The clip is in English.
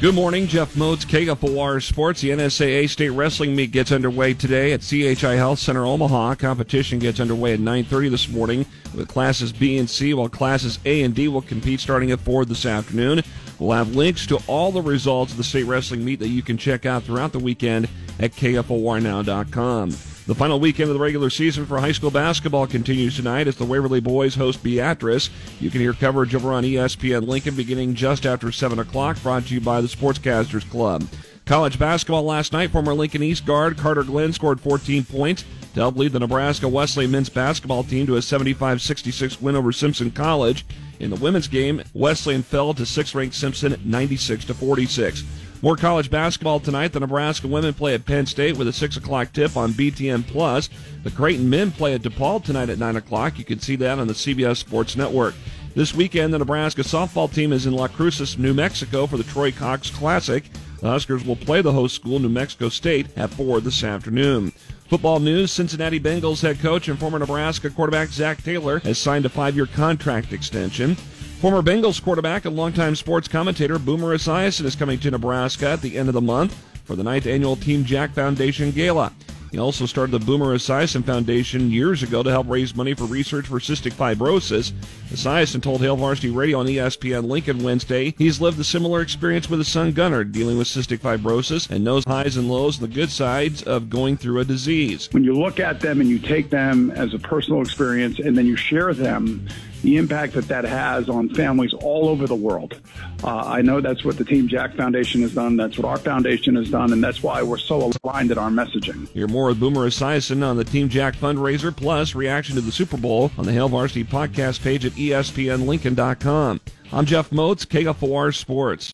Good morning, Jeff Motz, KFOR Sports. The NSAA State Wrestling Meet gets underway today at CHI Health Center Omaha. Competition gets underway at 9:30 this morning with classes B and C, while classes A and D will compete starting at 4 this afternoon. We'll have links to all the results of the State Wrestling Meet that you can check out throughout the weekend at KFORnow.com. The final weekend of the regular season for high school basketball continues tonight as the Waverly boys host Beatrice. You can hear coverage over on ESPN Lincoln beginning just after 7 o'clock, brought to you by the Sportscasters Club. College basketball last night, former Lincoln East guard Carter Glenn scored 14 points to help lead the Nebraska Wesleyan men's basketball team to a 75 66 win over Simpson College. In the women's game, Wesleyan fell to 6th ranked Simpson 96 46. More college basketball tonight. The Nebraska women play at Penn State with a 6 o'clock tip on BTN Plus. The Creighton men play at DePaul tonight at 9 o'clock. You can see that on the CBS Sports Network. This weekend, the Nebraska softball team is in La Cruces, New Mexico for the Troy Cox Classic. The Huskers will play the host school, New Mexico State, at 4 this afternoon. Football news Cincinnati Bengals head coach and former Nebraska quarterback Zac Taylor has signed a five year contract extension. Former Bengals quarterback and longtime sports commentator Boomer Esiason is coming to Nebraska at the end of the month for the ninth annual Team Jack Foundation Gala. He also started the Boomer Esiason Foundation years ago to help raise money for research for cystic fibrosis. Esiason told Hail Varsity Radio on ESPN Lincoln Wednesday he's lived a similar experience with his son Gunnar dealing with cystic fibrosis and knows highs and lows and the good sides of going through a disease. When you look at them and you take them as a personal experience and then you share them, the impact that that has on families all over the world. Uh, I know that's what the Team Jack Foundation has done. That's what our foundation has done, and that's why we're so aligned in our messaging. Hear more with Boomer Esiason on the Team Jack fundraiser, plus reaction to the Super Bowl on the Hail Varsity podcast page at espnlincoln.com. I'm Jeff Motz, KFOR Sports.